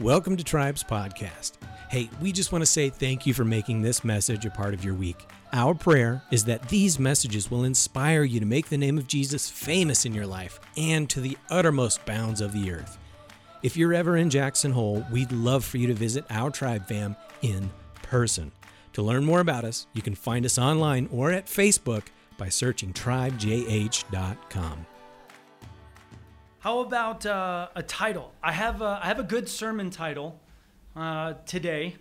Welcome to Tribes Podcast. Hey, we just want to say thank you for making this message a part of your week. Our prayer is that these messages will inspire you to make the name of Jesus famous in your life and to the uttermost bounds of the earth. If you're ever in Jackson Hole, we'd love for you to visit our tribe fam in person. To learn more about us, you can find us online or at Facebook by searching tribejh.com. How about uh, a title? I have a, I have a good sermon title uh, today.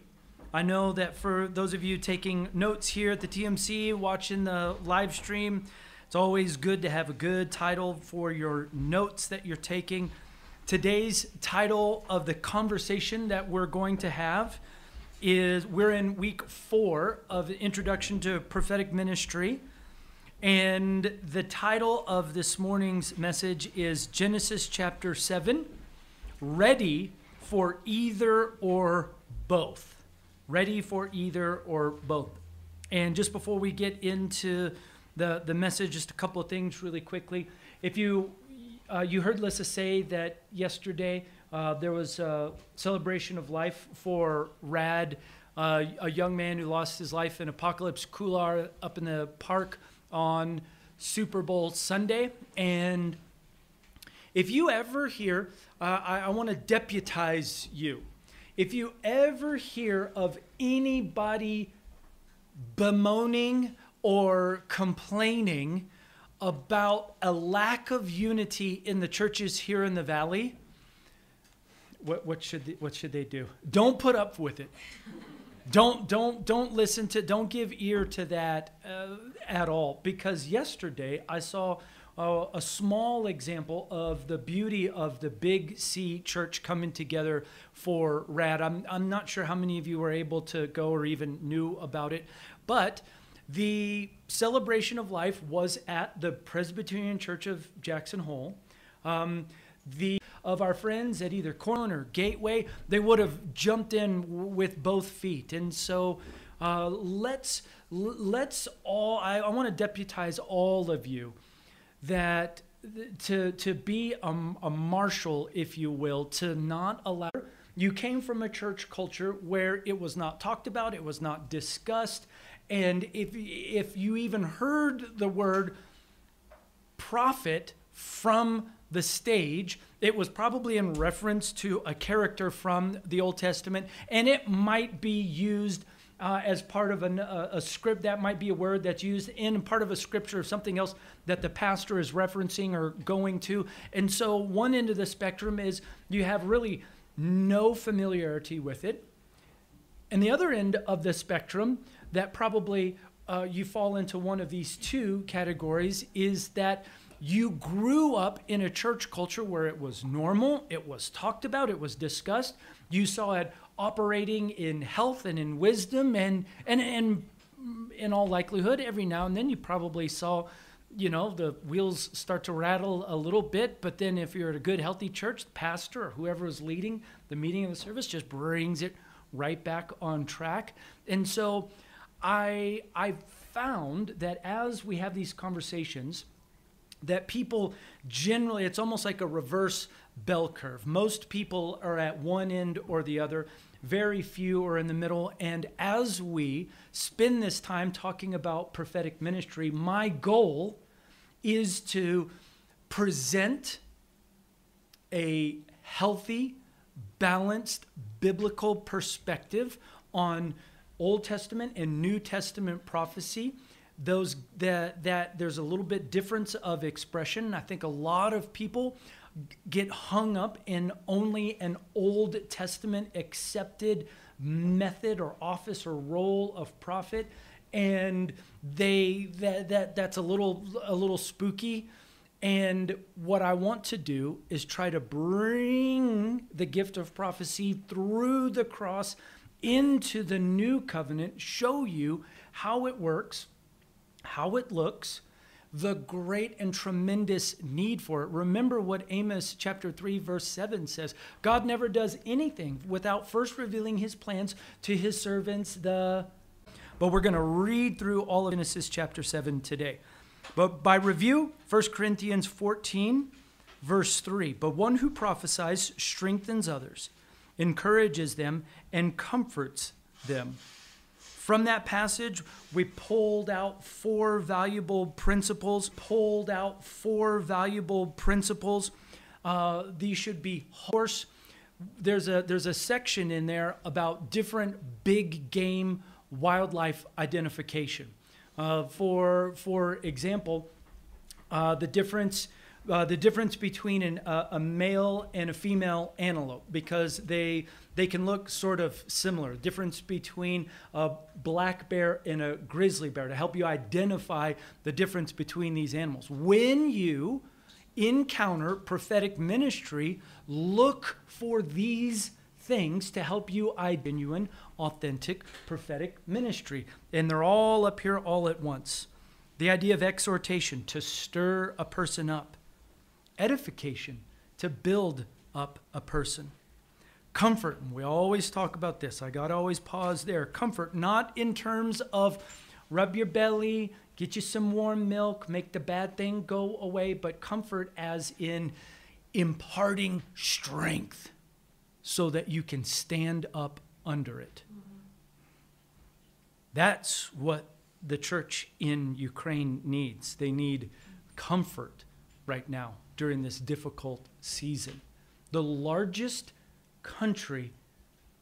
I know that for those of you taking notes here at the TMC, watching the live stream, it's always good to have a good title for your notes that you're taking. Today's title of the conversation that we're going to have is we're in week four of Introduction to Prophetic Ministry. And the title of this morning's message is Genesis chapter 7 Ready for Either or Both. Ready for either or both. And just before we get into the, the message, just a couple of things really quickly. If you uh, you heard Lissa say that yesterday uh, there was a celebration of life for Rad, uh, a young man who lost his life in Apocalypse Couloir up in the park on Super Bowl Sunday. And if you ever hear, uh, I, I want to deputize you. If you ever hear of anybody bemoaning or complaining about a lack of unity in the churches here in the valley, what, what, should, they, what should they do? Don't put up with it. Don't don't don't listen to don't give ear to that uh, at all because yesterday I saw uh, a small example of the beauty of the Big C Church coming together for Rad. I'm I'm not sure how many of you were able to go or even knew about it, but the celebration of life was at the Presbyterian Church of Jackson Hole. Um, the of our friends at either Corner or Gateway, they would have jumped in with both feet. And so uh, let's let's all I, I want to deputize all of you that to to be a, a marshal, if you will, to not allow. You came from a church culture where it was not talked about, it was not discussed, and if if you even heard the word prophet from the stage, it was probably in reference to a character from the Old Testament, and it might be used uh, as part of an, a, a, script. That might be a word that's used in part of a scripture or something else that the pastor is referencing or going to. And so, one end of the spectrum is you have really no familiarity with it. And the other end of the spectrum, that probably uh, you fall into one of these two categories, is that you grew up in a church culture where it was normal, it was talked about, it was discussed. You saw it operating in health and in wisdom, and and and in all likelihood, every now and then you probably saw, you know, the wheels start to rattle a little bit. But then, if you're at a good, healthy church, the pastor or whoever is leading the meeting of the service just brings it right back on track. And so, I I found that as we have these conversations that people generally, it's almost like a reverse bell curve. Most people are at one end or the other, very few are in the middle. And as we spend this time talking about prophetic ministry, my goal is to present a healthy, balanced biblical perspective on Old Testament and New Testament prophecy those that that there's a little bit difference of expression. I think a lot of people get hung up in only an Old Testament accepted method or office or role of prophet and they that, that that's a little a little spooky and what I want to do is try to bring the gift of prophecy through the cross into the new covenant, show you how it works, how it looks, the great and tremendous need for it. Remember what Amos chapter 3 verse 7 says. God never does anything without first revealing his plans to his servants the But we're going to read through all of Genesis chapter 7 today. But by review, 1 Corinthians 14 verse 3. But one who prophesies strengthens others encourages them, and comforts them. From that passage, we pulled out four valuable principles, pulled out four valuable principles. Uh, these should be horse. There's a, there's a section in there about different big game wildlife identification. Uh, for, for example, uh, the difference uh, the difference between an, uh, a male and a female antelope because they they can look sort of similar. Difference between a black bear and a grizzly bear to help you identify the difference between these animals. When you encounter prophetic ministry, look for these things to help you identify authentic prophetic ministry. And they're all up here all at once. The idea of exhortation to stir a person up edification, to build up a person. Comfort, and we always talk about this. I got to always pause there. Comfort, not in terms of rub your belly, get you some warm milk, make the bad thing go away, but comfort as in imparting strength so that you can stand up under it. Mm-hmm. That's what the church in Ukraine needs. They need comfort right now during this difficult season. The largest country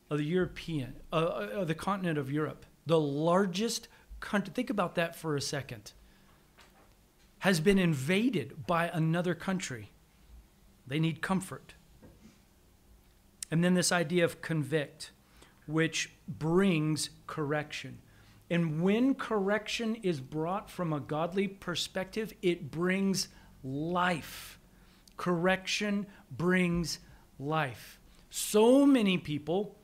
of the European, uh, uh, the continent of Europe, the largest country, think about that for a second, has been invaded by another country. They need comfort. And then this idea of convict, which brings correction. And when correction is brought from a godly perspective, it brings life. Correction brings life. So many people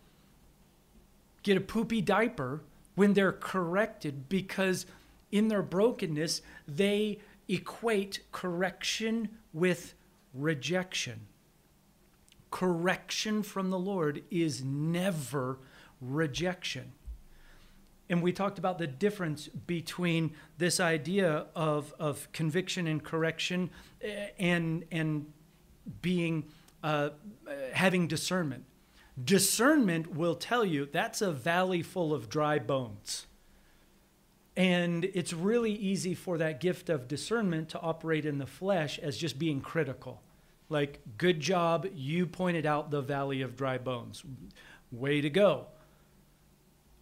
get a poopy diaper when they're corrected because in their brokenness, they equate correction with rejection. Correction from the Lord is never rejection. And we talked about the difference between this idea of, of conviction and correction eh, and, and being uh, having discernment. Discernment will tell you that's a valley full of dry bones. And it's really easy for that gift of discernment to operate in the flesh as just being critical. Like, good job, you pointed out the valley of dry bones. Way to go.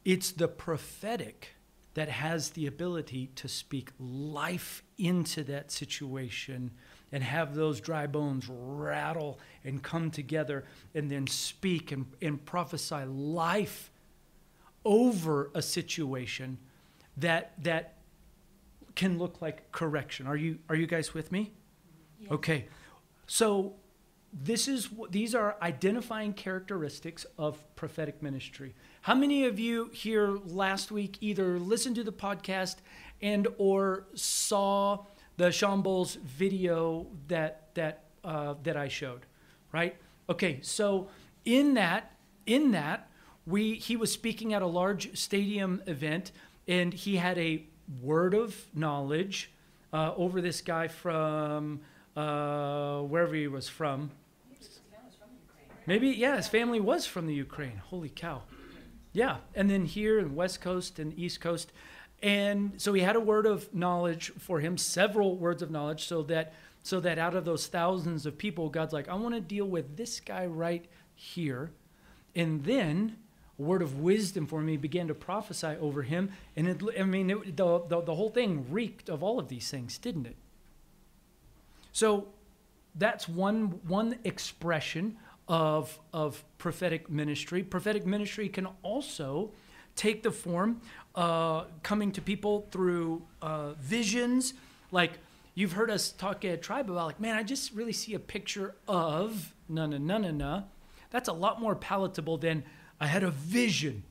It's the prophetic that has the ability to speak life into that situation and have those dry bones rattle and come together and then speak and, and prophesy life over a situation that that can look like correction. Are you are you guys with me? Yes. Okay. So this is these are identifying characteristics of prophetic ministry. How many of you here last week either listened to the podcast and or saw the Shawn Bolz video that that uh, that I showed? Right. Okay. So in that in that we he was speaking at a large stadium event and he had a word of knowledge uh, over this guy from uh, wherever he was from. Maybe, yeah, his family was from the Ukraine. Holy cow. Yeah, and then here in West Coast and East Coast. And so he had a word of knowledge for him, several words of knowledge, so that so that out of those thousands of people, God's like, I want to deal with this guy right here. And then a word of wisdom for me began to prophesy over him. And it, I mean, it, the, the, the whole thing reeked of all of these things, didn't it? So that's one, one expression of, of prophetic ministry. Prophetic ministry can also take the form uh, coming to people through uh, visions. Like you've heard us talk at Tribe about, like, man, I just really see a picture of na na na na na. That's a lot more palatable than I had a vision.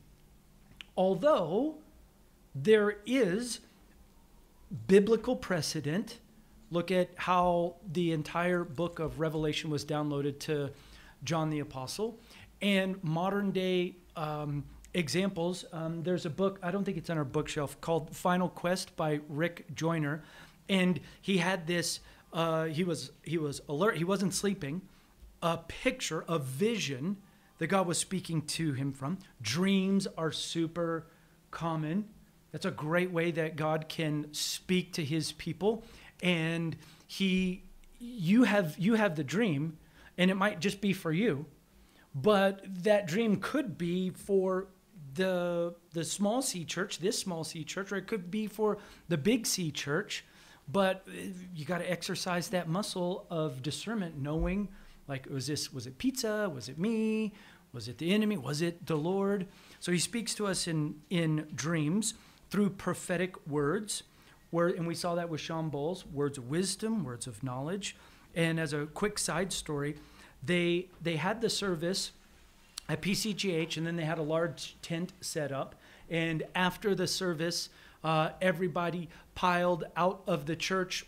Although there is biblical precedent. Look at how the entire book of Revelation was downloaded to John the Apostle, and modern day um, examples. Um, there's a book, I don't think it's on our bookshelf, called Final Quest by Rick Joyner. And he had this, uh, he, was, he was alert, he wasn't sleeping, a picture, a vision that God was speaking to him from. Dreams are super common. That's a great way that God can speak to his people. And he you have you have the dream and it might just be for you, but that dream could be for the the small C church, this small C church, or it could be for the big C church. But you got to exercise that muscle of discernment, knowing like was this was it pizza? Was it me? Was it the enemy? Was it the Lord? So he speaks to us in in dreams through prophetic words. Where, and we saw that with Shawn Bolz, words of wisdom, words of knowledge. And as a quick side story, they they had the service at PCGH, and then they had a large tent set up. And after the service, uh, everybody piled out of the church,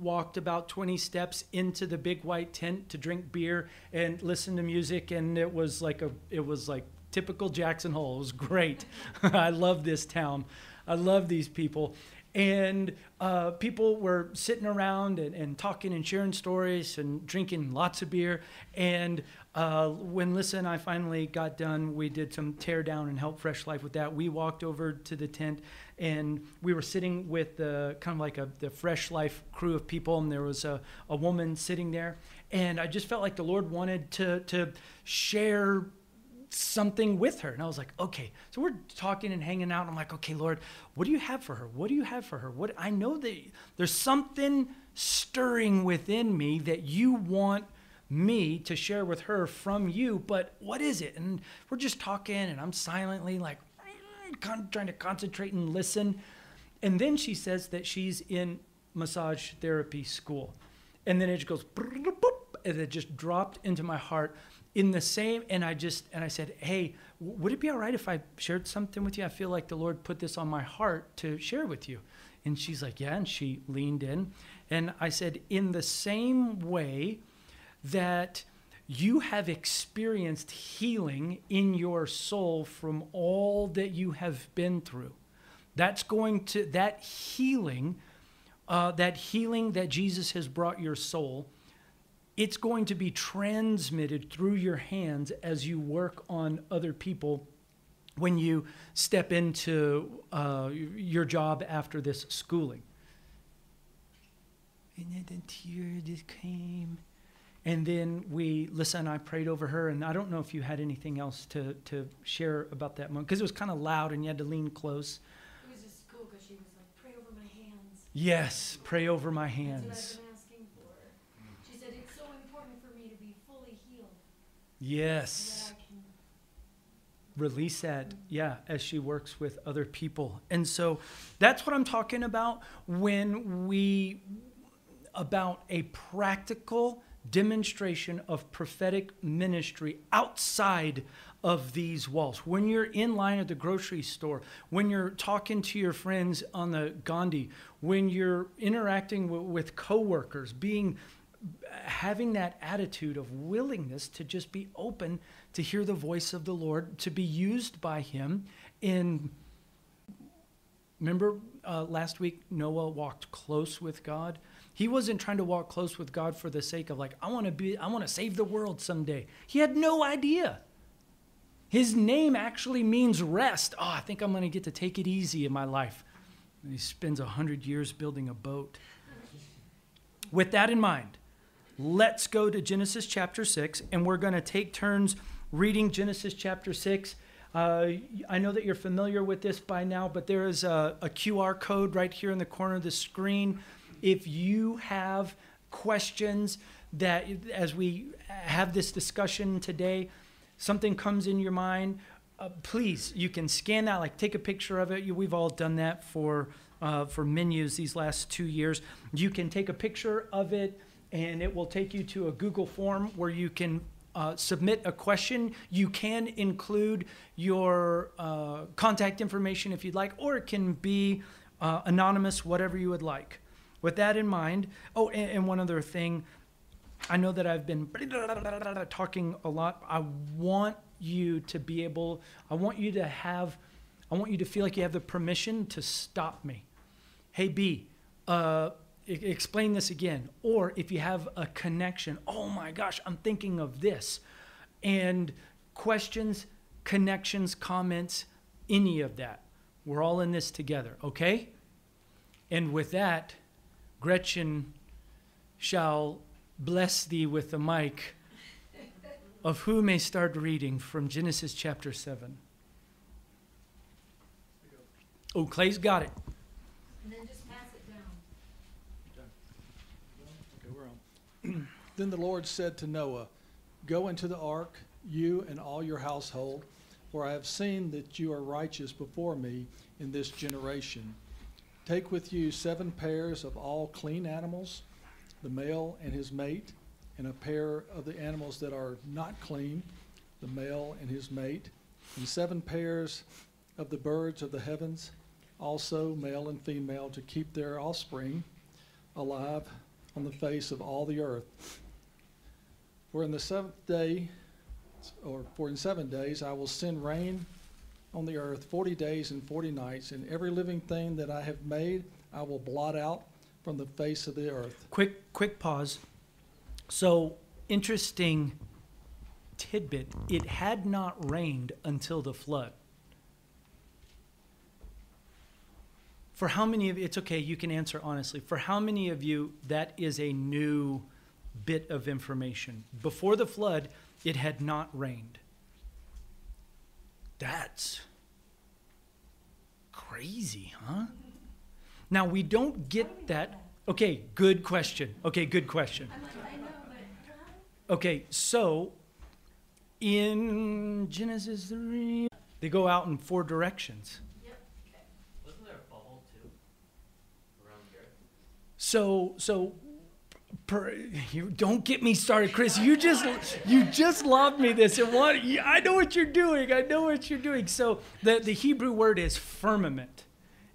walked about 20 steps into the big white tent to drink beer and listen to music. And it was like a, it was like typical Jackson Hole. It was great. I love this town. I love these people and uh, people were sitting around and, and, talking and sharing stories and drinking lots of beer. And uh, when Lissa and I finally got done, we did some tear down and help Fresh Life with that. We walked over to the tent and we were sitting with the kind of like a, the Fresh Life crew of people, and there was a, a woman sitting there. And I just felt like the Lord wanted to, to share something with her. And I was like, okay. So we're talking and hanging out. And I'm like, okay, Lord, what do you have for her? What do you have for her? What I know that there's something stirring within me that you want me to share with her from you, but what is it? And we're just talking, and I'm silently like trying to concentrate and listen. And then she says that she's in massage therapy school. And then it just goes, and it just dropped into my heart in the same and i just and i said hey would it be all right if i shared something with you? I feel like the lord put this on my heart to share with you. And she's like yeah and she leaned in. And i said in the same way that you have experienced healing in your soul from all that you have been through that's going to that healing uh, that healing that jesus has brought your soul it's going to be transmitted through your hands as you work on other people when you step into uh, your job after this schooling. And then the tear just came. And then we, Lisa and I prayed over her. And I don't know if you had anything else to, to share about that moment because it was kind of loud and you had to lean close. It was a school because she was like, pray over my hands. Yes, pray over my hands. Yes. Release that, yeah, as she works with other people. And so that's what I'm talking about when we, about a practical demonstration of prophetic ministry outside of these walls. When you're in line at the grocery store, when you're talking to your friends on the Gandhi, when you're interacting with, with coworkers, being having that attitude of willingness to just be open to hear the voice of the Lord, to be used by Him in. Remember uh, last week, Noah walked close with God. He wasn't trying to walk close with God for the sake of like, I want to be, I want to save the world someday. He had no idea. His name actually means rest. Oh, I think I'm going to get to take it easy in my life. And he spends a hundred years building a boat. With that in mind, let's go to Genesis chapter 6, and we're going to take turns reading Genesis chapter 6. Uh, I know that you're familiar with this by now, but there is a, a QR code right here in the corner of the screen. If you have questions that, as we have this discussion today, something comes in your mind, uh, please, you can scan that, like take a picture of it. We've all done that for, uh, for menus these last two years. You can take a picture of it and it will take you to a Google form where you can uh, submit a question. You can include your uh, contact information if you'd like, or it can be uh, anonymous, whatever you would like. With that in mind, oh, and, and one other thing, I know that I've been talking a lot. I want you to be able, I want you to have, I want you to feel like you have the permission to stop me. Hey, B, uh, explain this again. Or if you have a connection, oh my gosh, I'm thinking of this. And questions, connections, comments, any of that. We're all in this together, okay? And with that, Gretchen shall bless thee with the mic of who may start reading from Genesis chapter 7. Oh, Clay's got it down. Okay, we're on. Then the Lord said to Noah, Go into the ark, you and all your household, for I have seen that you are righteous before me in this generation. Take with you seven pairs of all clean animals, the male and his mate, and a pair of the animals that are not clean, the male and his mate, and seven pairs of the birds of the heavens, also male and female, to keep their offspring alive on the face of all the earth. For in the seventh day, or for in seven days, I will send rain on the earth forty days and forty nights, and every living thing that I have made I will blot out from the face of the earth. Quick, quick pause. So, interesting tidbit. It had not rained until the flood. For how many of you, it's okay, you can answer honestly. For how many of you that is a new bit of information? Before the flood, it had not rained. That's crazy, huh? Now we don't get that. Okay, good question. Okay, good question. I'm like, I know, but? Okay, so in Genesis 3, they go out in four directions. Wasn't there a bubble too? Around here? So, so per, you don't get me started, Chris. You just you just lobbed me this. And what I know what you're doing. I know what you're doing. So the the Hebrew word is firmament,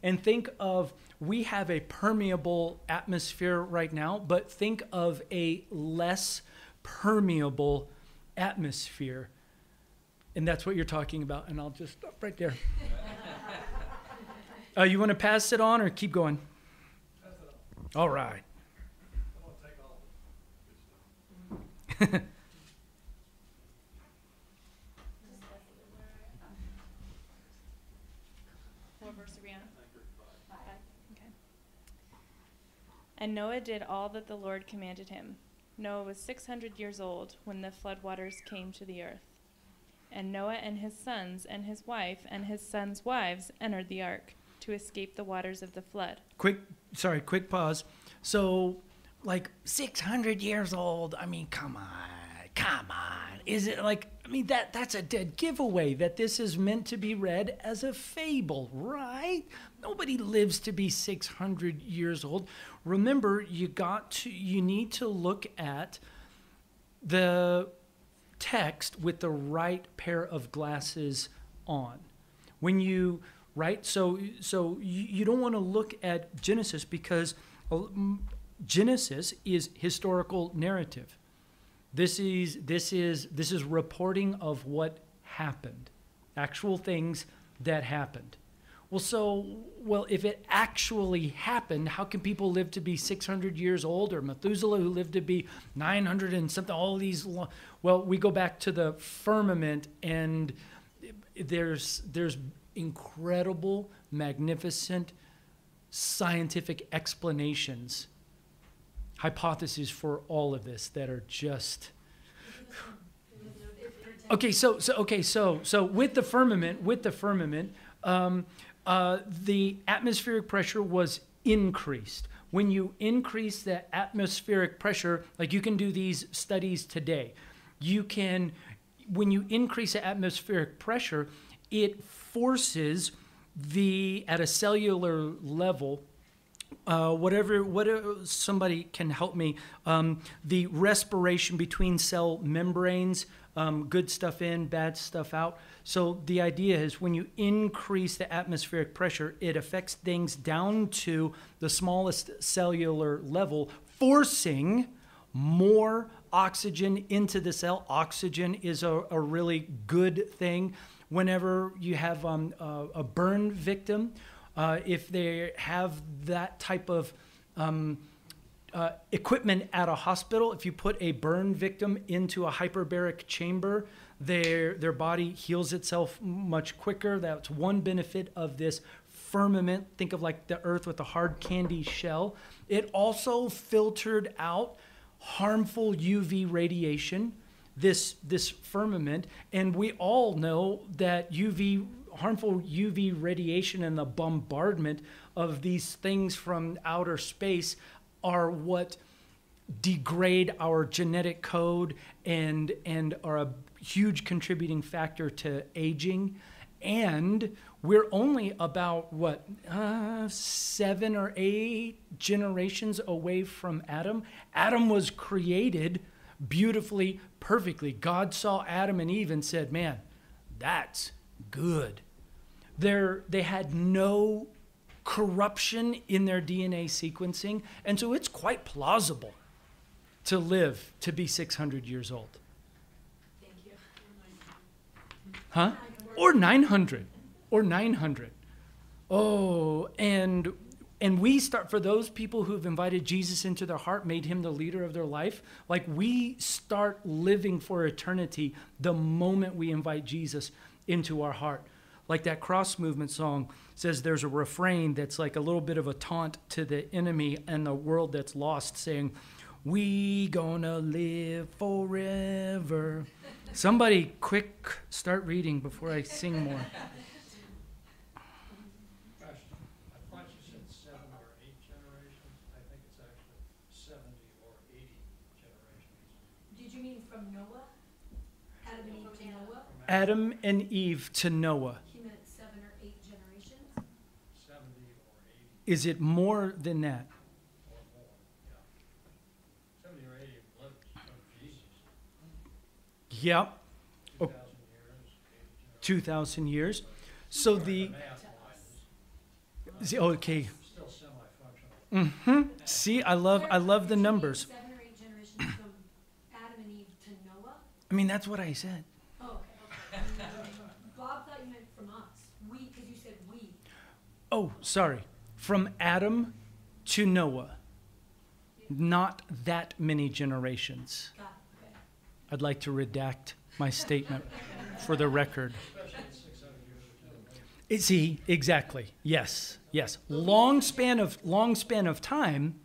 and think of we have a permeable atmosphere right now, but think of a less permeable atmosphere. And that's what you're talking about. And I'll just stop right there. Uh, you want to pass it on or keep going? All right. And Noah did all that the Lord commanded him. Noah was six hundred years old when the floodwaters came to the earth. And Noah and his sons and his wife and his sons' wives entered the ark to escape the waters of the flood. quick sorry quick pause so like 600 years old? I mean come on come on. Is it like i mean that that's a dead giveaway that this is meant to be read as a fable right? Nobody lives to be 600 years old. Remember you got to you need to look at the text with the right pair of glasses on. When you right so so you, don't want to look at genesis because genesis is historical narrative. This is this is this is reporting of what happened actual things that happened. Well so well if it actually happened how can people live to be 600 years old or methuselah who lived to be 900 and something all these well we go back to the firmament and there's there's incredible magnificent scientific explanations hypotheses for all of this that are just okay so so okay so so with the firmament with the firmament um, uh, the atmospheric pressure was increased. When you increase the atmospheric pressure like you can do these studies today you can when you increase the atmospheric pressure it forces the at a cellular level uh, whatever, whatever somebody can help me. Um, the respiration between cell membranes, um, good stuff in, bad stuff out. So the idea is when you increase the atmospheric pressure, it affects things down to the smallest cellular level, forcing more oxygen into the cell. Oxygen is a, a really good thing. Whenever you have um, a, a burn victim, uh, if they have that type of um, uh, equipment at a hospital, if you put a burn victim into a hyperbaric chamber, Their, their body heals itself much quicker. That's one benefit of this firmament. Think of like the earth with a hard candy shell. It also filtered out harmful UV radiation, this, this firmament. And we all know that UV, harmful UV radiation and the bombardment of these things from outer space are what degrade our genetic code and and are a huge contributing factor to aging. And we're only about what uh, seven or eight generations away from adam. Adam was created beautifully perfectly. God saw adam and eve and said man that's good They're, they had no corruption in their dna sequencing and so it's quite plausible to live to be 600 years old. Thank you. Huh? Or 900. Or 900. Oh, and and we start for those people who've invited Jesus into their heart, made him the leader of their life, like we start living for eternity the moment we invite Jesus into our heart. Like that cross movement song says there's a refrain that's like a little bit of a taunt to the enemy and the world that's lost saying we gonna live forever. Somebody quick start reading before I sing more. Question. I thought you said seven or eight generations. I think it's actually seventy or eighty generations. Did you mean from Noah? Adam and Eve to Noah? Adam and Eve to Noah. He meant seven or eight generations? Seventy or eighty Is it more than that? or more, yeah. Seventy or eighty lived Yep, two Oh. years, 2,000 years. So the. The Okay. still semi-functional. hmm See, I love, I love the Did you mean numbers. Seven or eight generations from Adam and Eve to Noah? I mean, that's what I said. Oh, okay, okay. Bob thought you meant from us. We, because you said we. Oh, sorry. From Adam to Noah. Not that many generations. Got it, okay. I'd like to redact my statement for the record. Especially at six hundred years of generation. Is he exactly? Yes, yes. Long span of long span of time,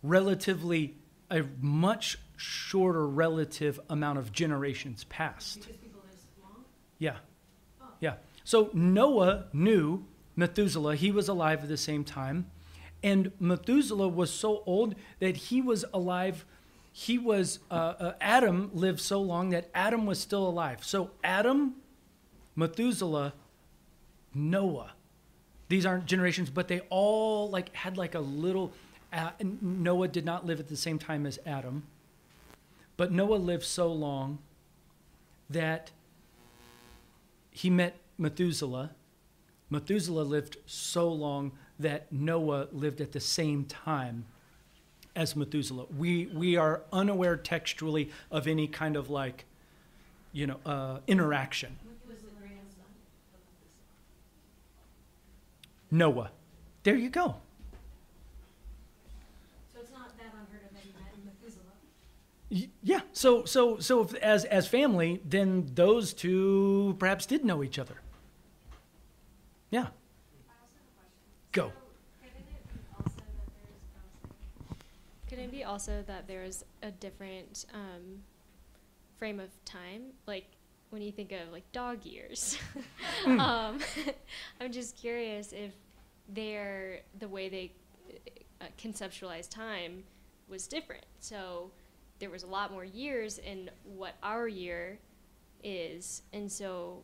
relatively a much shorter relative amount of generations passed. Because people live long? Yeah, oh. yeah. So Noah knew Methuselah. He was alive at the same time, and Methuselah was so old that he was alive. He was uh, uh, Adam lived so long that Adam was still alive. So Adam, Methuselah, Noah. These aren't generations, but they all like had like a little. Uh, Noah did not live at the same time as Adam, but Noah lived so long that he met Methuselah. Methuselah lived so long that Noah lived at the same time as Methuselah. We we are unaware textually of any kind of like, you know, uh, interaction. Who was the grandson? Noah. There you go. So it's not that unheard of that he met Methuselah. Yeah. So so so if, as as family, then those two perhaps did know each other. Yeah. Go. Could it be also that there's a different um, frame of time? Like when you think of like dog years. um, I'm just curious if they're the way they uh, conceptualize time was different. So there was a lot more years in what our year is, and so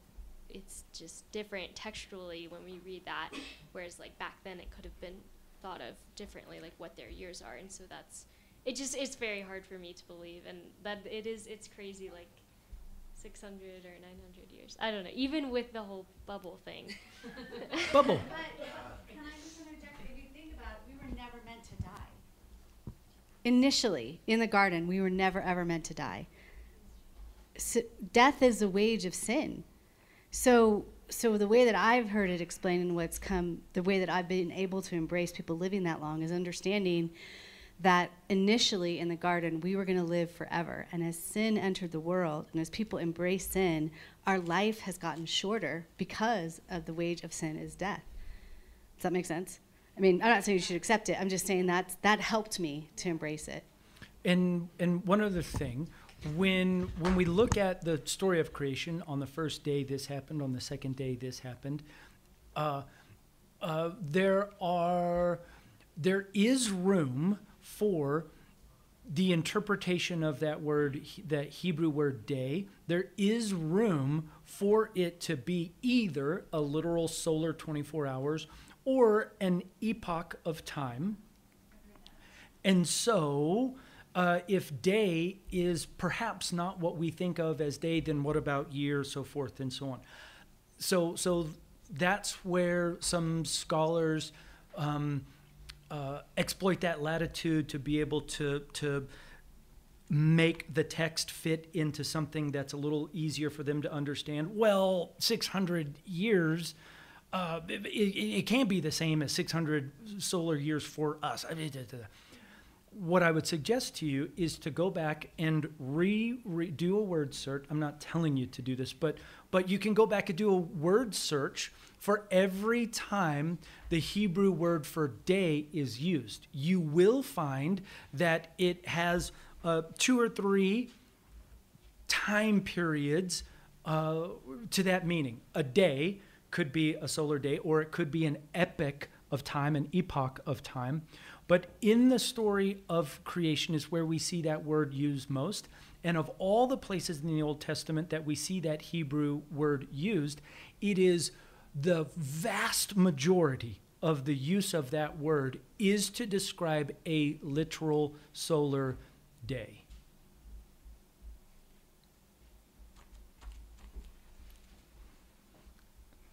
it's just different textually when we read that. Whereas like back then it could have been thought of differently, like what their years are, and so that's it. Just it's very hard for me to believe, and that it is. It's crazy, like. 600 or 900 years. I don't know. Even with the whole bubble thing. Bubble. But can I just interject? If you think about it, we were never meant to die. Initially, in the garden, we were never ever meant to die. S death is the wage of sin. So, so the way that I've heard it explained and what's come, the way that I've been able to embrace people living that long is understanding that initially in the garden we were going to live forever. And as sin entered the world and as people embrace sin, our life has gotten shorter because of the wage of sin is death. Does that make sense? I mean, I'm not saying you should accept it. I'm just saying that that helped me to embrace it. And and one other thing, when when we look at the story of creation, on the first day this happened, on the second day this happened. Uh, uh, there are there is room for the interpretation of that word, that Hebrew word day, there is room for it to be either a literal solar 24 hours or an epoch of time. And so, uh, if day is perhaps not what we think of as day, then what about year, so forth and so on. So, so that's where some scholars um, uh, exploit that latitude to be able to to make the text fit into something that's a little easier for them to understand. Well, 600 years. Uh, it, it, it, can't be the same as 600 solar years for us. I mean, what I would suggest to you is to go back and re, re do a word search. I'm not telling you to do this, but but you can go back and do a word search for every time the Hebrew word for day is used. You will find that it has uh, two or three time periods uh, to that meaning. A day could be a solar day, or it could be an epoch of time, an epoch of time. But in the story of creation is where we see that word used most. And of all the places in the Old Testament that we see that Hebrew word used, it is the vast majority of the use of that word is to describe a literal solar day.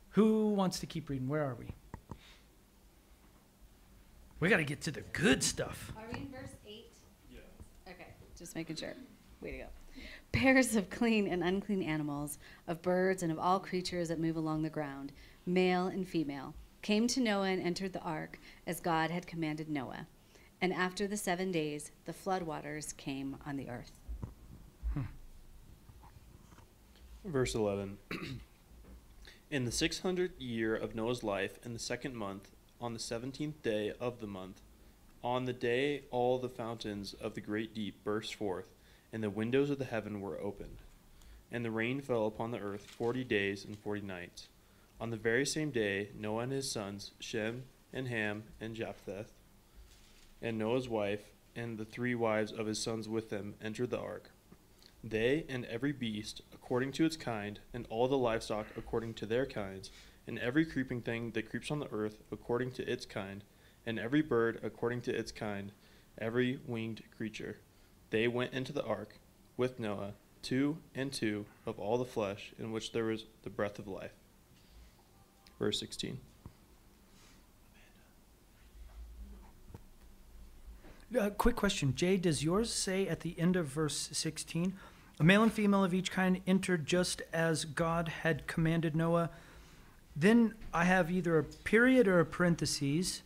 Who wants to keep reading? Where are we? We got to get to the good stuff. Are we in verse 8? Yeah. Okay, just making sure. Way to go. Pairs of clean and unclean animals, of birds and of all creatures that move along the ground, male and female, came to Noah and entered the ark as God had commanded Noah. And after the seven days, the floodwaters came on the earth. Hmm. Verse 11 In the 600th year of Noah's life, in the second month, on the seventeenth day of the month, on the day all the fountains of the great deep burst forth, and the windows of the heaven were opened. And the rain fell upon the earth forty days and forty nights. On the very same day, Noah and his sons, Shem and Ham and Japheth, and Noah's wife, and the three wives of his sons with them, entered the ark. They and every beast according to its kind, and all the livestock according to their kinds, and every creeping thing that creeps on the earth according to its kind, and every bird according to its kind, every winged creature. They went into the ark with Noah, two and two of all the flesh in which there was the breath of life. Verse 16. Uh, quick question, Jay. Does yours say at the end of verse 16, a male and female of each kind entered just as God had commanded Noah? Then I have either a period or a parentheses,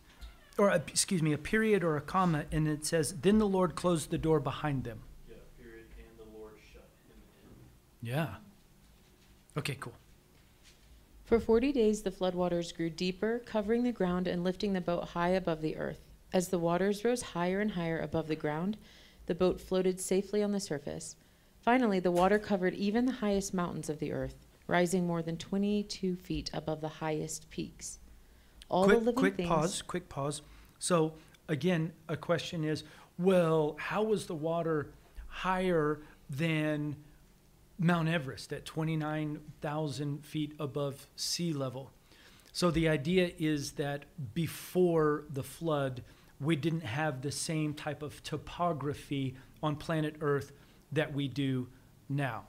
or a, excuse me, a period or a comma, and it says, Then the Lord closed the door behind them. Yeah, period, and the Lord shut him in. Yeah. Okay, cool. For forty days the floodwaters grew deeper, covering the ground and lifting the boat high above the earth. As the waters rose higher and higher above the ground, the boat floated safely on the surface. Finally, the water covered even the highest mountains of the earth, rising more than 22 feet above the highest peaks. All quick, the living quick things. Quick pause, quick pause. So, again, a question is well, how was the water higher than Mount Everest at 29,000 feet above sea level. So the idea is that before the flood, we didn't have the same type of topography on planet Earth that we do now.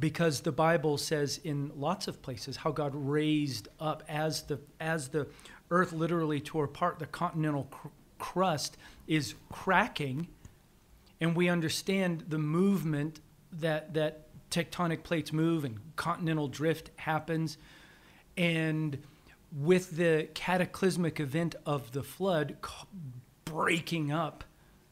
Because the Bible says in lots of places how God raised up as the as the earth literally tore apart, the continental cr- crust is cracking, and we understand the movement that that tectonic plates move and continental drift happens and with the cataclysmic event of the flood breaking up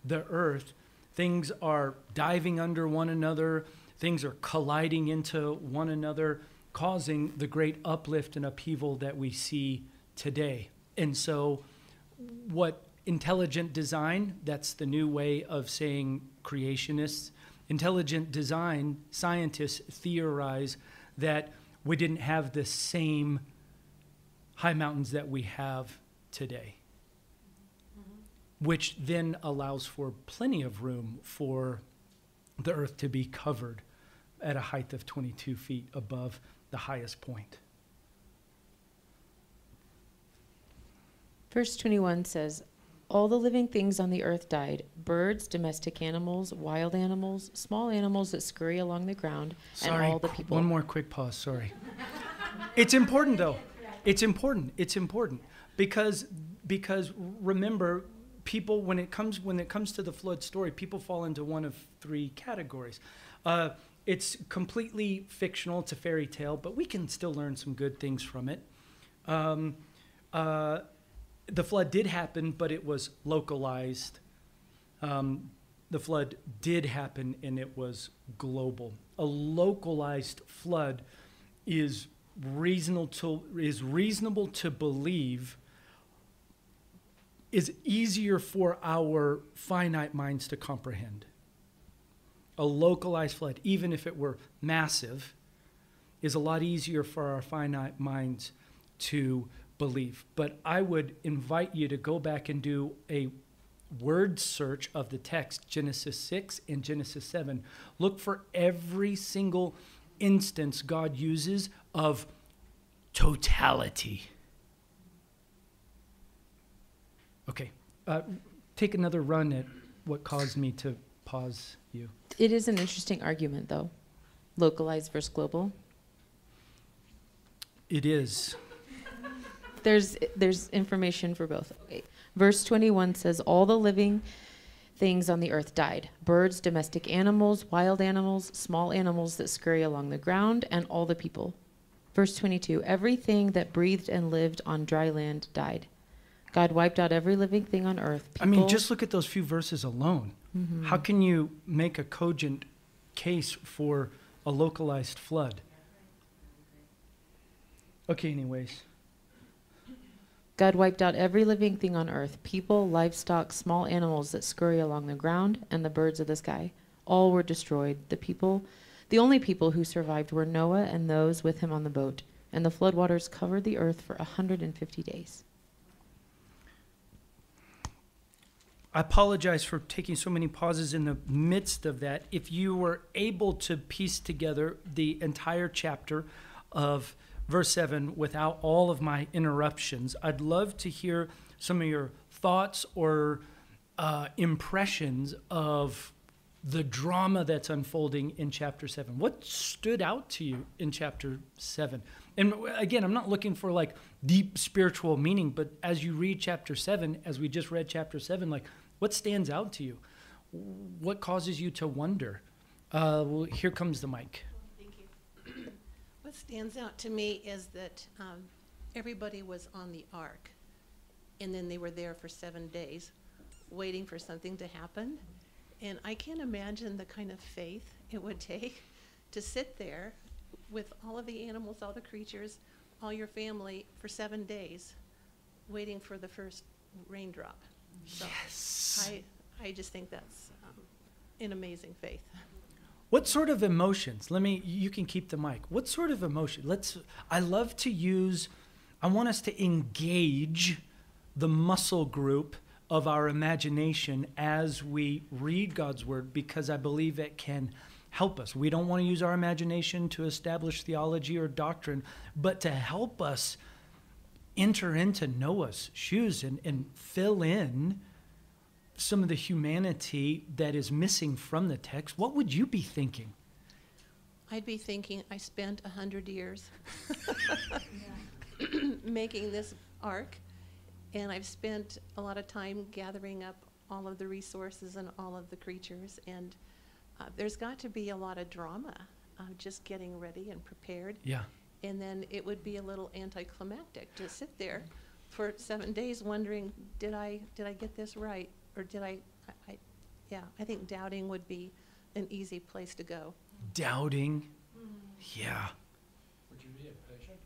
the earth. Things are diving under one another, things are colliding into one another, causing the great uplift and upheaval that we see today. And so, what intelligent design, that's the new way of saying creationists, intelligent design scientists theorize that we didn't have the same high mountains that we have today. Mm-hmm. Which then allows for plenty of room for the earth to be covered at a height of 22 feet above the highest point. Verse 21 says, All the living things on the earth died birds, domestic animals, wild animals, small animals that scurry along the ground, Sorry, and all the people. one more quick pause, sorry. it's important though. It's important. It's important because because remember people when it comes when it comes to the flood story, people fall into one of three categories. Uh, it's completely fictional. It's a fairy tale, but we can still learn some good things from it. Um, uh, the flood did happen, but it was localized. Um, the flood did happen, and it was global. A localized flood is reasonable to is reasonable to believe is easier for our finite minds to comprehend. A localized flood, even if it were massive, is a lot easier for our finite minds to believe. But I would invite you to go back and do a word search of the text, Genesis 6 and Genesis 7. Look for every single instance God uses of totality Okay. Uh, take another run at what caused me to pause you. It is an interesting argument, though. Localized versus global. It is. There's there's information for both. Okay. Verse 21 says, "All the living things on the earth died: birds, domestic animals, wild animals, small animals that scurry along the ground, and all the people." Verse 22: Everything that breathed and lived on dry land died. God wiped out every living thing on earth. People, I mean, just look at those few verses alone. Mm-hmm. How can you make a cogent case for a localized flood? Okay, anyways. God wiped out every living thing on earth people, livestock, small animals that scurry along the ground, and the birds of the sky. All were destroyed. The people, the only people who survived were Noah and those with him on the boat. And the floodwaters covered the earth for a 150 days. I apologize for taking so many pauses in the midst of that. If you were able to piece together the entire chapter of verse 7 without all of my interruptions, I'd love to hear some of your thoughts or uh, impressions of the drama that's unfolding in chapter 7. What stood out to you in chapter 7? And again, I'm not looking for like deep spiritual meaning, but as you read chapter 7, as we just read chapter 7, like what stands out to you? What causes you to wonder? Uh, well, here comes the mic. Thank you. what stands out to me is that um, everybody was on the ark, and then they were there for seven days, waiting for something to happen. And I can't imagine the kind of faith it would take to sit there with all of the animals, all the creatures, all your family for seven days, waiting for the first raindrop. So yes. I, I just think that's um, an amazing faith. What sort of emotions? Let me. You can keep the mic. What sort of emotion? Let's. I love to use. I want us to engage the muscle group of our imagination as we read God's word because I believe it can help us. We don't want to use our imagination to establish theology or doctrine, but to help us enter into Noah's shoes and, and fill in some of the humanity that is missing from the text, what would you be thinking? I'd be thinking I spent a hundred years making this ark, and I've spent a lot of time gathering up all of the resources and all of the creatures, and uh, there's got to be a lot of drama uh, just getting ready and prepared. Yeah and then it would be a little anticlimactic to sit there for seven days wondering, did I, did I get this right? Or did I, I, I- yeah, I think doubting would be an easy place to go. Doubting. Yeah. Would you be impatient?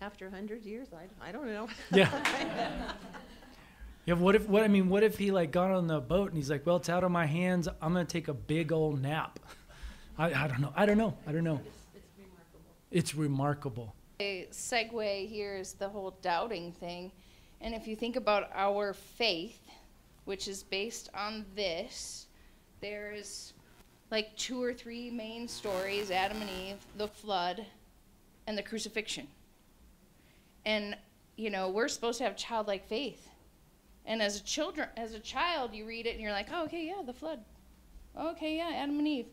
After a hundred years, I, I don't know. Yeah. Yeah, what if what I mean, what if he like got on the boat and he's like, Well, it's out of my hands, I'm gonna take a big old nap. I, I don't know. I don't know. I don't know. It's remarkable. A segue here is the whole doubting thing. And if you think about our faith, which is based on this, there's like two or three main stories Adam and Eve, the flood, and the crucifixion. And, you know, we're supposed to have childlike faith. And as a children as a child you read it and you're like, Oh, okay, yeah, the flood. Okay, yeah, Adam and Eve.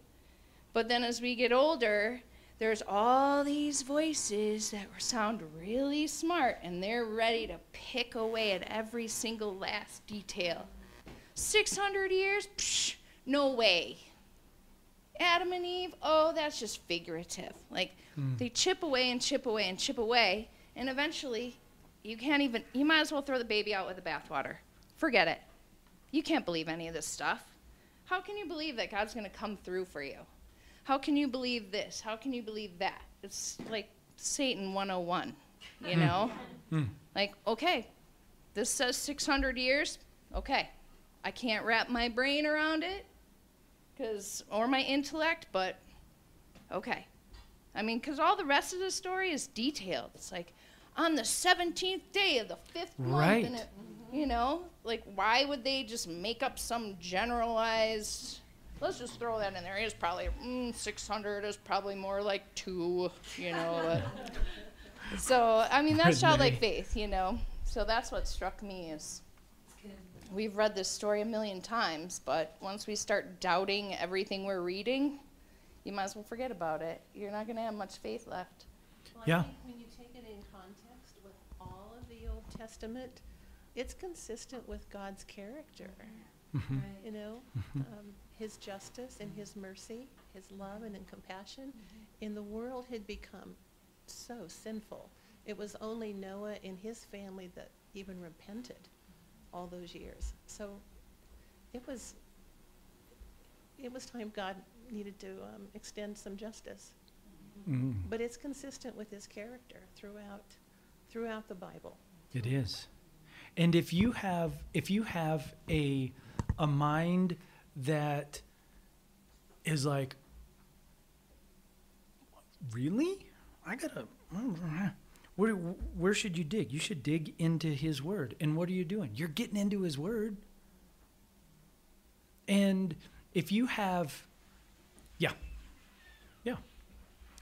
But then as we get older, there's all these voices that sound really smart and they're ready to pick away at every single last detail. 600 years? Psh, no way. Adam and Eve? Oh, that's just figurative. Like Mm. they chip away and chip away and chip away, and eventually you can't even, you might as well throw the baby out with the bathwater. Forget it. You can't believe any of this stuff. How can you believe that God's going to come through for you? How can you believe this? How can you believe that? It's like Satan 101, you Hmm. know? Hmm. Like, okay, this says 600 years. Okay, I can't wrap my brain around it, cause or my intellect, but okay. I mean, cause all the rest of the story is detailed. It's like on the 17th day of the fifth month, Right. you know, like why would they just make up some generalized? Let's just throw that in there. It's probably mm, 600 is probably more like two, you know. But so I mean, that's childlike Renee. faith, you know. So that's what struck me is we've read this story a million times, but once we start doubting everything we're reading, you might as well forget about it. You're not going to have much faith left. Well, Yeah. Think when you take it in context with all of the Old Testament, it's consistent with God's character. Mhm. You know, Mhm. um, His justice and His mercy, His love and in compassion. In the world had become so sinful. It was only Noah and his family that even repented all those years. So it was it was time God needed to um, extend some justice. Mm. But it's consistent with his character throughout throughout the Bible. It is. And if you have if you have a a mind that is like really? I got to where where should you dig? You should dig into his word. And what are you doing? You're getting into his word. And if you have yeah. Yeah.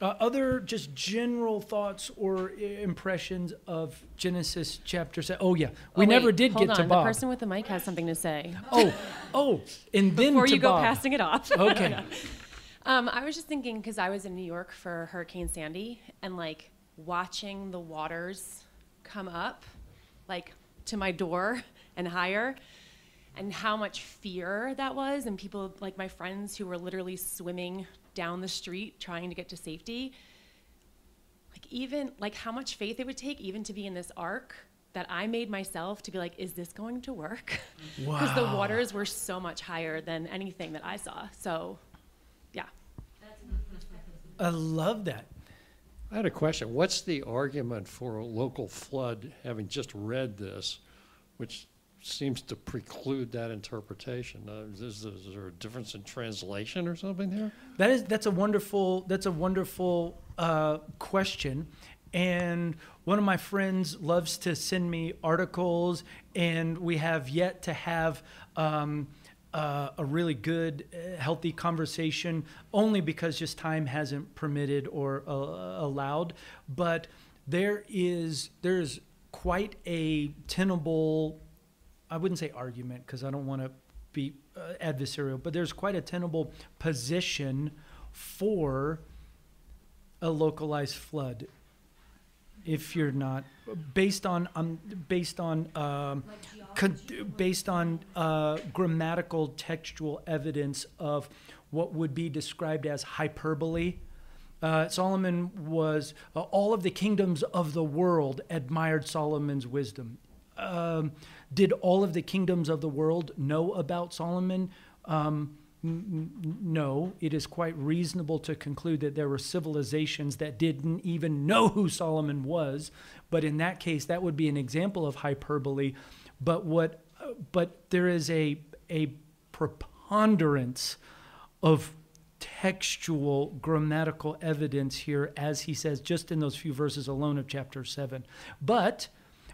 Uh, other just general thoughts or impressions of Genesis chapter seven. Oh yeah, we Oh, never did get to on. Bob. The person with the mic has something to say. oh, oh, and then Before to you go Bob. passing it off. Okay. um, I was just thinking because I was in New York for Hurricane Sandy and like watching the waters come up, like to my door and higher, and how much fear that was, and people like my friends who were literally swimming down the street trying to get to safety. Like even like how much faith it would take even to be in this ark that I made myself to be like, is this going to work? Because the waters were so much higher than anything that I saw. So, yeah. I love that. I had a question. What's the argument for a local flood, having just read this, which seems to preclude that interpretation? Uh, is, is there a difference in translation or something there? That is that's a wonderful that's a wonderful uh, question, and one of my friends loves to send me articles, and we have yet to have. Um, uh, a really good, uh, healthy conversation, only because just time hasn't permitted or uh, allowed. But there is there's quite a tenable I wouldn't say argument because I don't want to be uh, adversarial, but there's quite a tenable position for a localized flood. If you're not based on um, based on um, con- based on uh, grammatical textual evidence of what would be described as hyperbole, Uh, Solomon was, uh, all of the kingdoms of the world admired Solomon's wisdom. Um, did all of the kingdoms of the world know about Solomon? Um, no, it is quite reasonable to conclude that there were civilizations that didn't even know who Solomon was. But in that case, that would be an example of hyperbole. But what, uh, but there is a a preponderance of textual grammatical evidence here as he says just in those few verses alone of chapter 7 but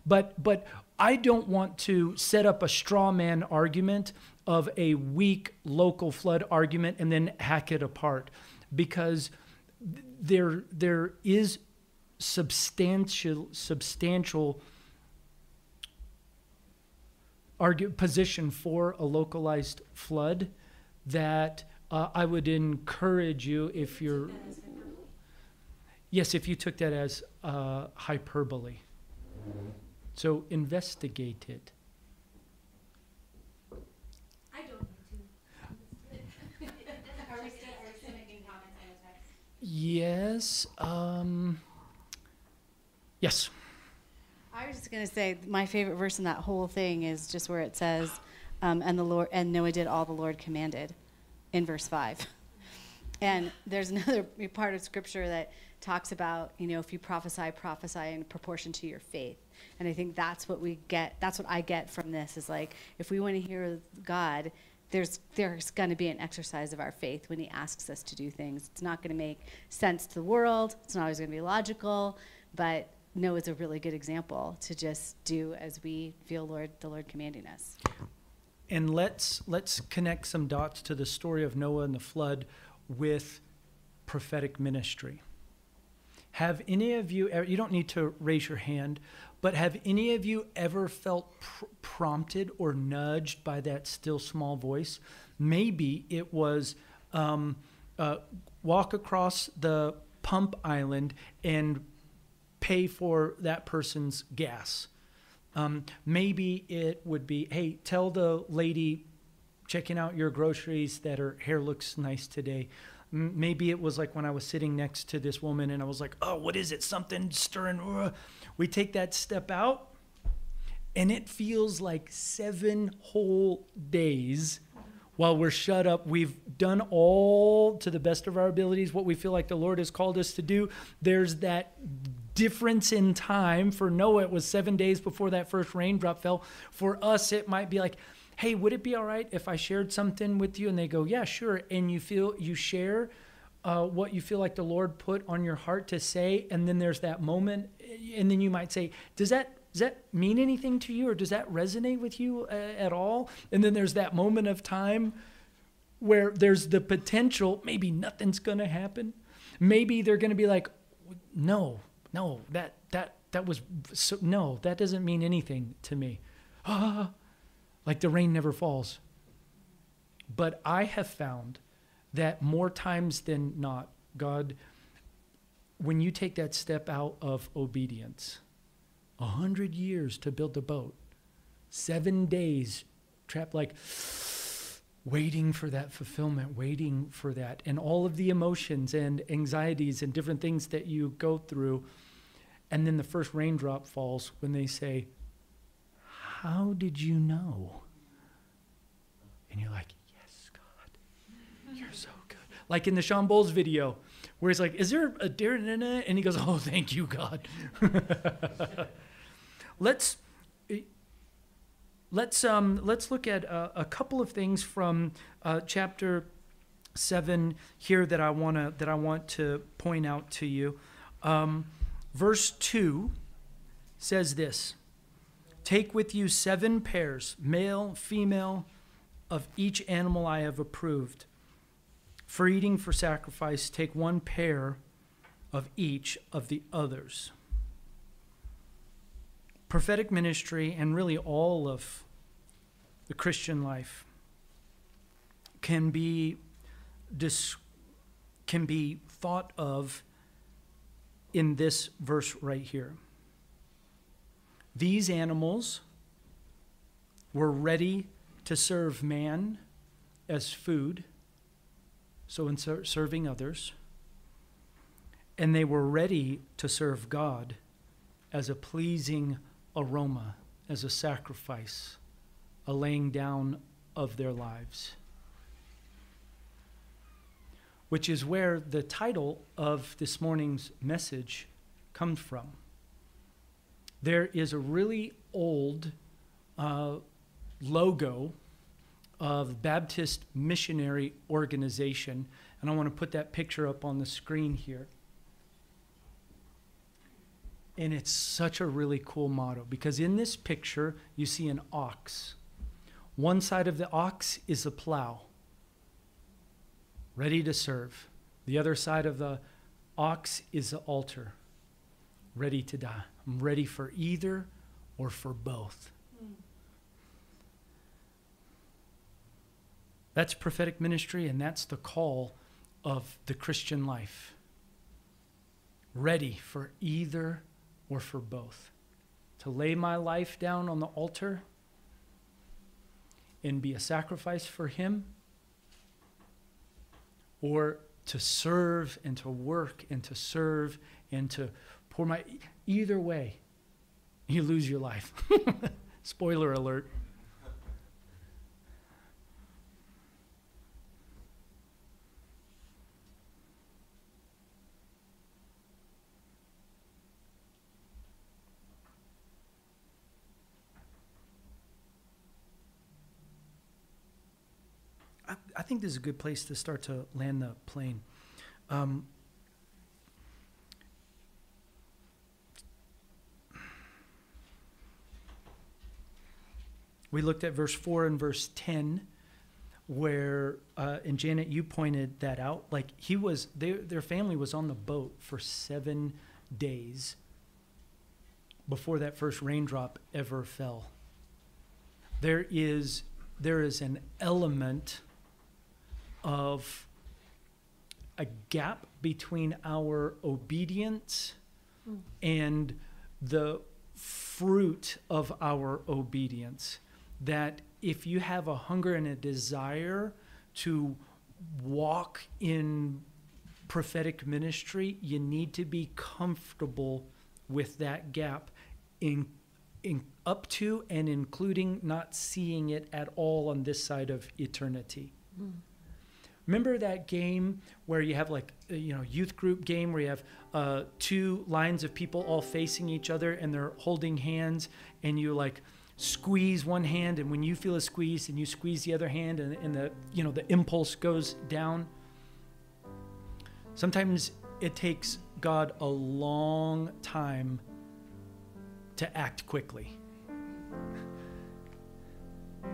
but but i don't want to set up a straw man argument of a weak local flood argument and then hack it apart because there there is substantial substantial argue, position for a localized flood that uh, I would encourage you if you're. Yes, if you took that as uh, hyperbole. So investigate it. I don't need to. Are we still, are we still making comments on the text? Yes. Um, yes. I was just going to say my favorite verse in that whole thing is just where it says, um, "And the Lord and Noah did all the Lord commanded," in verse five. And there's another part of Scripture that talks about, you know, if you prophesy, prophesy in proportion to your faith. And I think that's what we get. That's what I get from this is like, if we want to hear God, there's there's going to be an exercise of our faith when He asks us to do things. It's not going to make sense to the world. It's not always going to be logical, but Noah is a really good example to just do as we feel Lord the Lord commanding us. And let's let's connect some dots to the story of Noah and the flood with prophetic ministry. Have any of you ever, you don't need to raise your hand, but have any of you ever felt pr- prompted or nudged by that still small voice? Maybe it was um, uh, walk across the pump island and pay for that person's gas. Um, maybe it would be, hey, tell the lady checking out your groceries that her hair looks nice today. Maybe it was like when I was sitting next to this woman and I was like, oh, what is it? Something stirring. uh." We take that step out and it feels like seven whole days while we're shut up. We've done all to the best of our abilities what we feel like the Lord has called us to do. There's that difference in time. For Noah, it was seven days before that first raindrop fell. For us, it might be like, hey, would it be all right if I shared something with you? And they go, yeah, sure. And you feel, you share. Uh, what you feel like the Lord put on your heart to say, and then there's that moment, and then you might say, "Does that does that mean anything to you, or does that resonate with you uh, at all?" And then there's that moment of time where there's the potential maybe nothing's going to happen. Maybe they're going to be like, "No, no, that that that was so, no, that doesn't mean anything to me." Ah, like the rain never falls. But I have found that more times than not, God, when you take that step out of obedience, a hundred years to build the boat, seven days trapped like waiting for that fulfillment, waiting for that, and all of the emotions and anxieties and different things that you go through. And then the first raindrop falls when they say, How did you know? And you're like, Yes, God, you're so good. Like in the Shawn Bolz video, where he's like, "Is there a Darren in it?" And he goes, "Oh, thank you, God." let's let's um, let's look at a, a couple of things from uh, chapter seven here that I wanna that I want to point out to you. Um, verse two says this: "Take with you seven pairs, male, female, of each animal I have approved." For eating for sacrifice, take one pair of each of the others. Prophetic ministry, and really all of the Christian life, can be dis- can be thought of in this verse right here. These animals were ready to serve man as food so in ser- serving others. and they were ready to serve God as a pleasing aroma, as a sacrifice, a laying down of their lives. Which is where the title of this morning's message comes from. There is a really old uh, logo of Baptist Missionary Organization, and I want to put that picture up on the screen here. And it's such a really cool motto because in this picture, you see an ox. One side of the ox is a plow, ready to serve. The other side of the ox is the altar, ready to die. I'm ready for either or for both. That's prophetic ministry, and that's the call of the Christian life. Ready for either or for both. To lay my life down on the altar and be a sacrifice for Him, or to serve and to work and to serve and to pour my. Either way, you lose your life. Spoiler alert. I, think this is a good place to start to land the plane. Um, we looked at verse 4 and verse 10 where uh, and janet you pointed that out like he was their, their family was on the boat for seven days before that first raindrop ever fell there is there is an element of a gap between our obedience Mm. and the fruit of our obedience. That if you have a hunger and a desire to walk in prophetic ministry, you need to be comfortable with that gap in, in up to and including not seeing it at all on this side of eternity. Remember that game where you have like you know youth group game where you have uh, two lines of people all facing each other and they're holding hands and you like squeeze one hand and when you feel a squeeze and you squeeze the other hand and, and the you know the impulse goes down. Sometimes it takes God a long time to act quickly.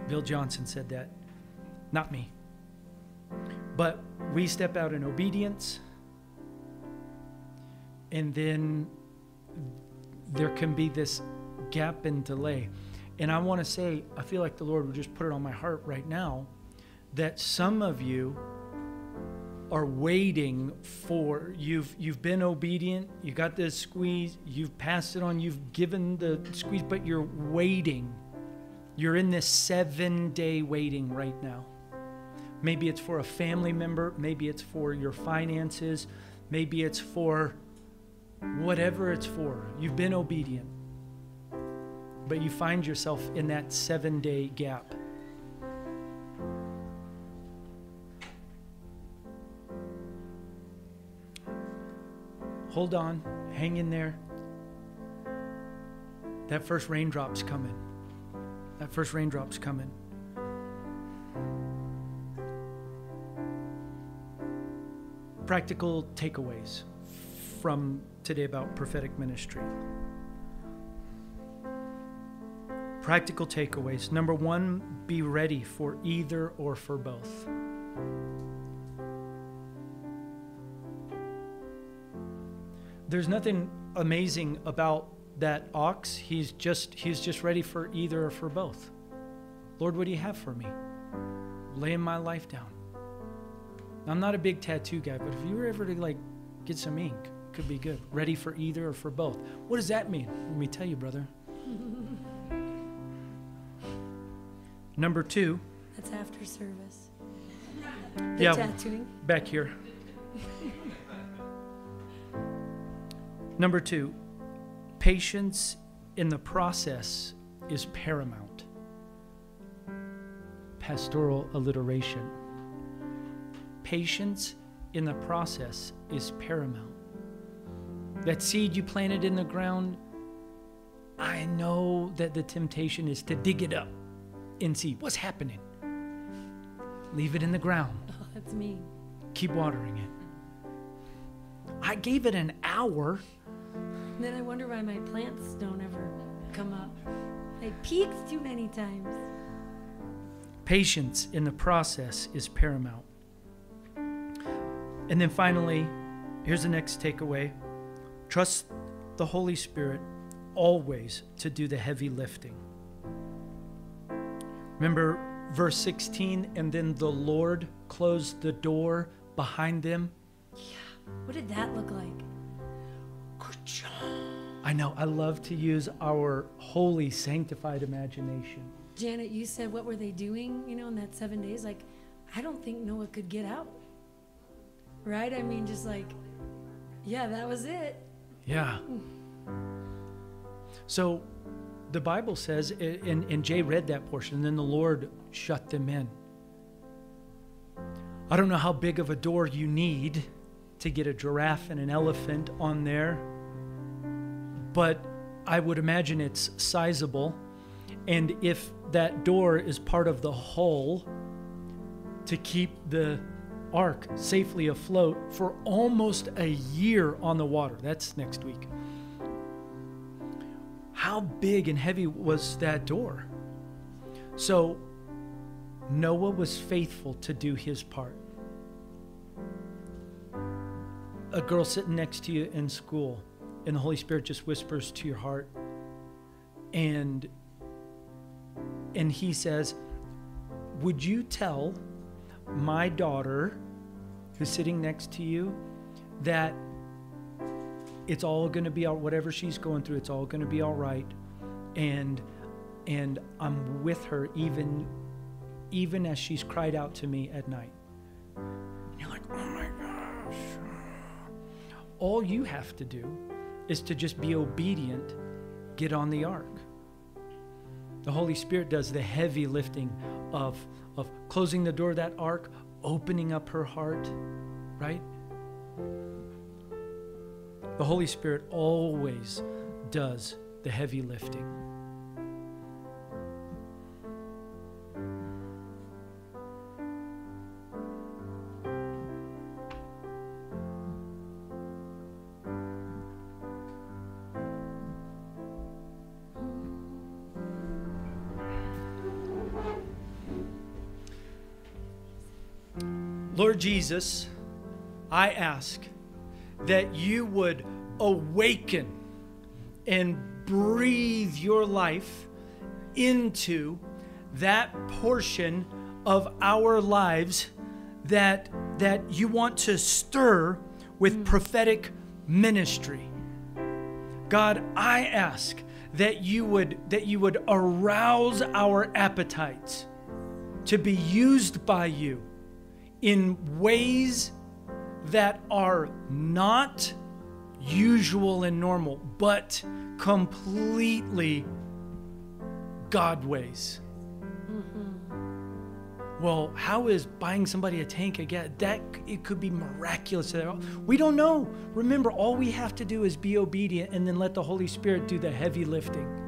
Bill Johnson said that, not me. But we step out in obedience, and then there can be this gap and delay. And I want to say, I feel like the Lord would just put it on my heart right now that some of you are waiting for you've you've been obedient you got this squeeze you've passed it on you've given the squeeze but you're waiting you're in this 7 day waiting right now Maybe it's for a family member. Maybe it's for your finances. Maybe it's for whatever it's for. You've been obedient. But you find yourself in that seven day gap. Hold on, hang in there. That first raindrop's coming. That first raindrop's coming. practical takeaways from today about prophetic ministry. Practical takeaways. Number one, be ready for either or for both. There's nothing amazing about that ox. He's just he's just ready for either or for both. Lord, what do you have for me? Laying my life down. I'm not a big tattoo guy, but if you were ever to like get some ink, could be good. Ready for either or for both. What does that mean? Let me tell you, brother. Number two. That's after service. The yeah, tattooing. back here. Number two, patience in the process is paramount. Pastoral alliteration. Patience in the process is paramount. That seed you planted in the ground, I know that the temptation is to dig it up and see what's happening. Leave it in the ground. Oh, that's me. Keep watering it. I gave it an hour. Then I wonder why my plants don't ever come up. They peaked too many times. Patience in the process is paramount. And then finally, here's the next takeaway trust the Holy Spirit always to do the heavy lifting. Remember verse 16, and then the Lord closed the door behind them. Yeah. What did that look like? Good job. I know, I love to use our holy, sanctified imagination. Janet, you said, what were they doing, you know, in that seven days? Like, I don't think Noah could get out. Right? I mean, just like, yeah, that was it. Yeah. So the Bible says, and, and Jay read that portion, and then the Lord shut them in. I don't know how big of a door you need to get a giraffe and an elephant on there, but I would imagine it's sizable. And if that door is part of the hull to keep the ark safely afloat for almost a year on the water, that's next week. How big and heavy was that door? So Noah was faithful to do his part. A girl sitting next to you in school, and the Holy Spirit just whispers to your heart, and and he says, "Would you tell my daughter, who's sitting next to you, that it's all going to be all whatever she's going through it's all going to be all right. And and i'm with her even even as she's cried out to me at night. And you're like oh my gosh. All you have to do is to just be obedient get on the ark. The holy spirit does the heavy lifting of of closing the door of that ark opening up her heart right the Holy Spirit always does the heavy lifting. Lord Jesus, I ask that you would awaken and breathe your life into that portion of our lives that that you want to stir with mm. prophetic ministry. God, I ask that you would that you would arouse our appetites to be used by you in ways that are not usual and normal, but completely God ways. Mm-hmm. Well, how is buying somebody a tank again? That it could be miraculous. We don't know. Remember, all we have to do is be obedient and then let the Holy Spirit do the heavy lifting.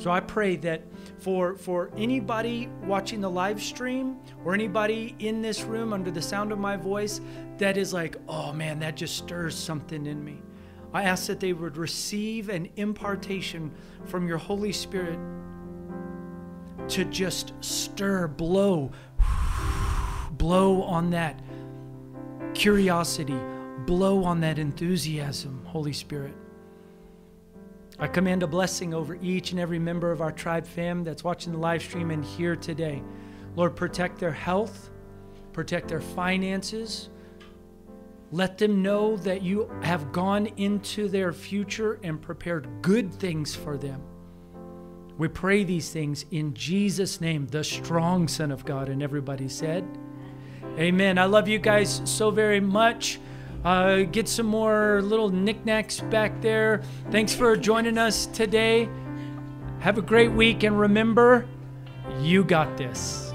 So I pray that for for anybody watching the live stream or anybody in this room under the sound of my voice that is like, "Oh man, that just stirs something in me." I ask that they would receive an impartation from your Holy Spirit to just stir, blow, blow on that curiosity, blow on that enthusiasm, Holy Spirit. I command a blessing over each and every member of our tribe fam that's watching the live stream and here today. Lord, protect their health, protect their finances. Let them know that you have gone into their future and prepared good things for them. We pray these things in Jesus' name, the strong Son of God. And everybody said, Amen. I love you guys so very much. Uh, get some more little knickknacks back there. Thanks for joining us today. Have a great week, and remember, you got this.